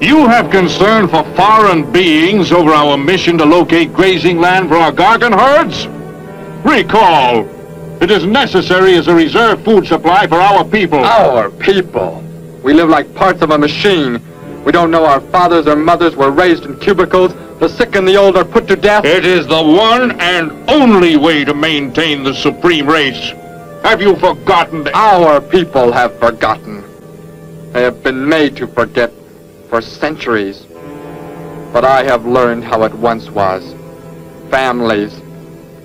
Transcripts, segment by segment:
You have concern for foreign beings over our mission to locate grazing land for our Gargan herds? Recall, it is necessary as a reserve food supply for our people. Our people? We live like parts of a machine. We don't know our fathers or mothers were raised in cubicles. The sick and the old are put to death. It is the one and only way to maintain the supreme race. Have you forgotten? Our people have forgotten. They have been made to forget for centuries. But I have learned how it once was. Families,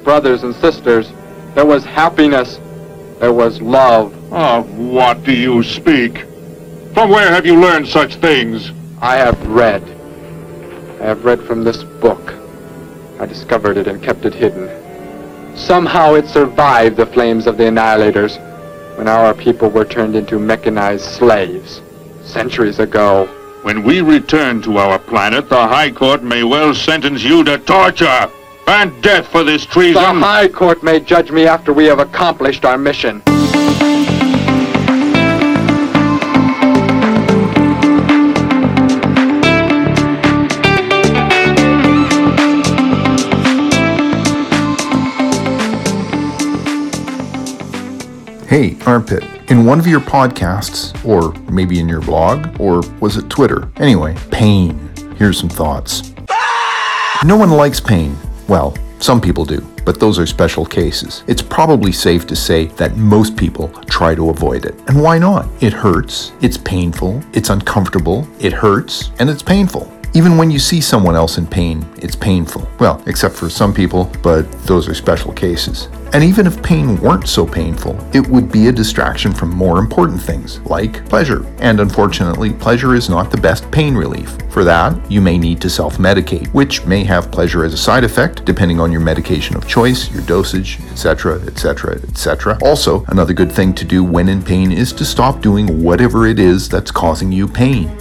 brothers and sisters. There was happiness. There was love. Of what do you speak? From where have you learned such things? I have read. I have read from this book. I discovered it and kept it hidden. Somehow it survived the flames of the Annihilators when our people were turned into mechanized slaves centuries ago. When we return to our planet, the High Court may well sentence you to torture and death for this treason. The High Court may judge me after we have accomplished our mission. Hey, Armpit, in one of your podcasts, or maybe in your blog, or was it Twitter? Anyway, pain. Here's some thoughts. No one likes pain. Well, some people do, but those are special cases. It's probably safe to say that most people try to avoid it. And why not? It hurts, it's painful, it's uncomfortable, it hurts, and it's painful. Even when you see someone else in pain, it's painful. Well, except for some people, but those are special cases. And even if pain weren't so painful, it would be a distraction from more important things, like pleasure. And unfortunately, pleasure is not the best pain relief. For that, you may need to self medicate, which may have pleasure as a side effect, depending on your medication of choice, your dosage, etc., etc., etc. Also, another good thing to do when in pain is to stop doing whatever it is that's causing you pain.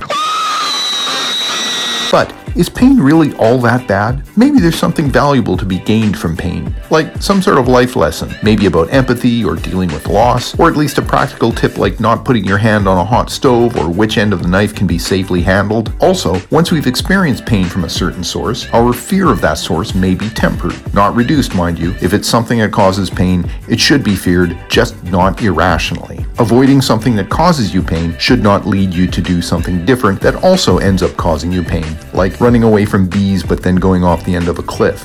But is pain really all that bad? Maybe there's something valuable to be gained from pain, like some sort of life lesson, maybe about empathy or dealing with loss, or at least a practical tip like not putting your hand on a hot stove or which end of the knife can be safely handled. Also, once we've experienced pain from a certain source, our fear of that source may be tempered, not reduced, mind you. If it's something that causes pain, it should be feared, just not irrationally. Avoiding something that causes you pain should not lead you to do something different that also ends up causing you pain, like running away from bees but then going off the end of a cliff.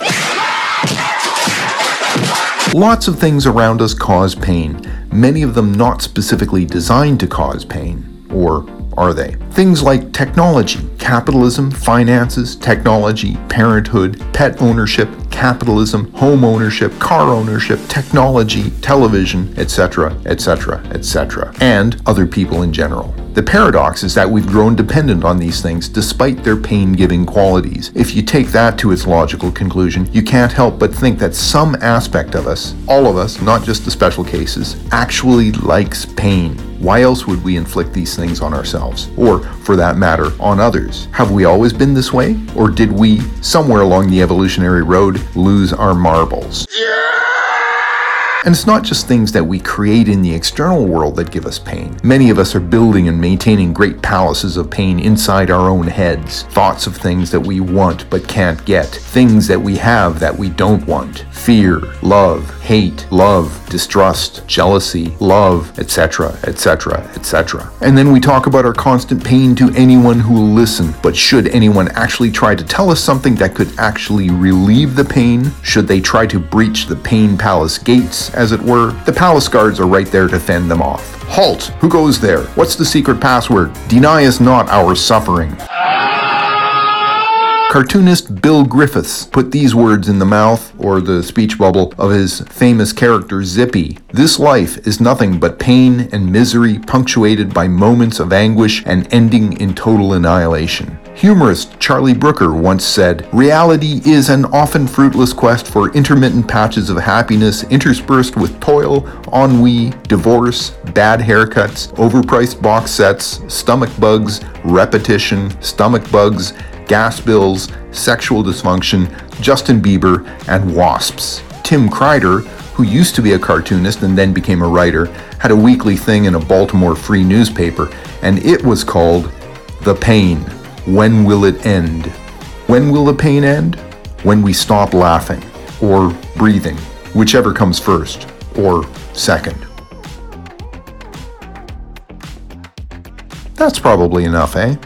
Lots of things around us cause pain, many of them not specifically designed to cause pain. Or are they? Things like technology, capitalism, finances, technology, parenthood, pet ownership, capitalism, home ownership, car ownership, technology, television, etc., etc., etc., and other people in general. The paradox is that we've grown dependent on these things despite their pain giving qualities. If you take that to its logical conclusion, you can't help but think that some aspect of us, all of us, not just the special cases, actually likes pain. Why else would we inflict these things on ourselves? Or, for that matter, on others? Have we always been this way? Or did we, somewhere along the evolutionary road, lose our marbles? And it's not just things that we create in the external world that give us pain. Many of us are building and maintaining great palaces of pain inside our own heads. Thoughts of things that we want but can't get. Things that we have that we don't want. Fear, love, hate, love, distrust, jealousy, love, etc., etc., etc. And then we talk about our constant pain to anyone who will listen. But should anyone actually try to tell us something that could actually relieve the pain? Should they try to breach the pain palace as it were? The palace guards are right there to fend them off. Halt! Who goes there? What's the secret password? Deny us not our suffering. Cartoonist Bill Griffiths put these words in the mouth, or the speech bubble, of his famous character Zippy. This life is nothing but pain and misery punctuated by moments of anguish and ending in total annihilation. Humorist Charlie Brooker once said, Reality is an often fruitless quest for intermittent patches of happiness interspersed with toil, ennui, divorce, bad haircuts, overpriced box sets, stomach bugs, repetition, stomach bugs, gas bills, sexual dysfunction, Justin Bieber, and wasps. Tim Kreider, who used to be a cartoonist and then became a writer, had a weekly thing in a Baltimore free newspaper, and it was called The Pain. When will it end? When will the pain end? When we stop laughing, or breathing, whichever comes first, or second. That's probably enough, eh?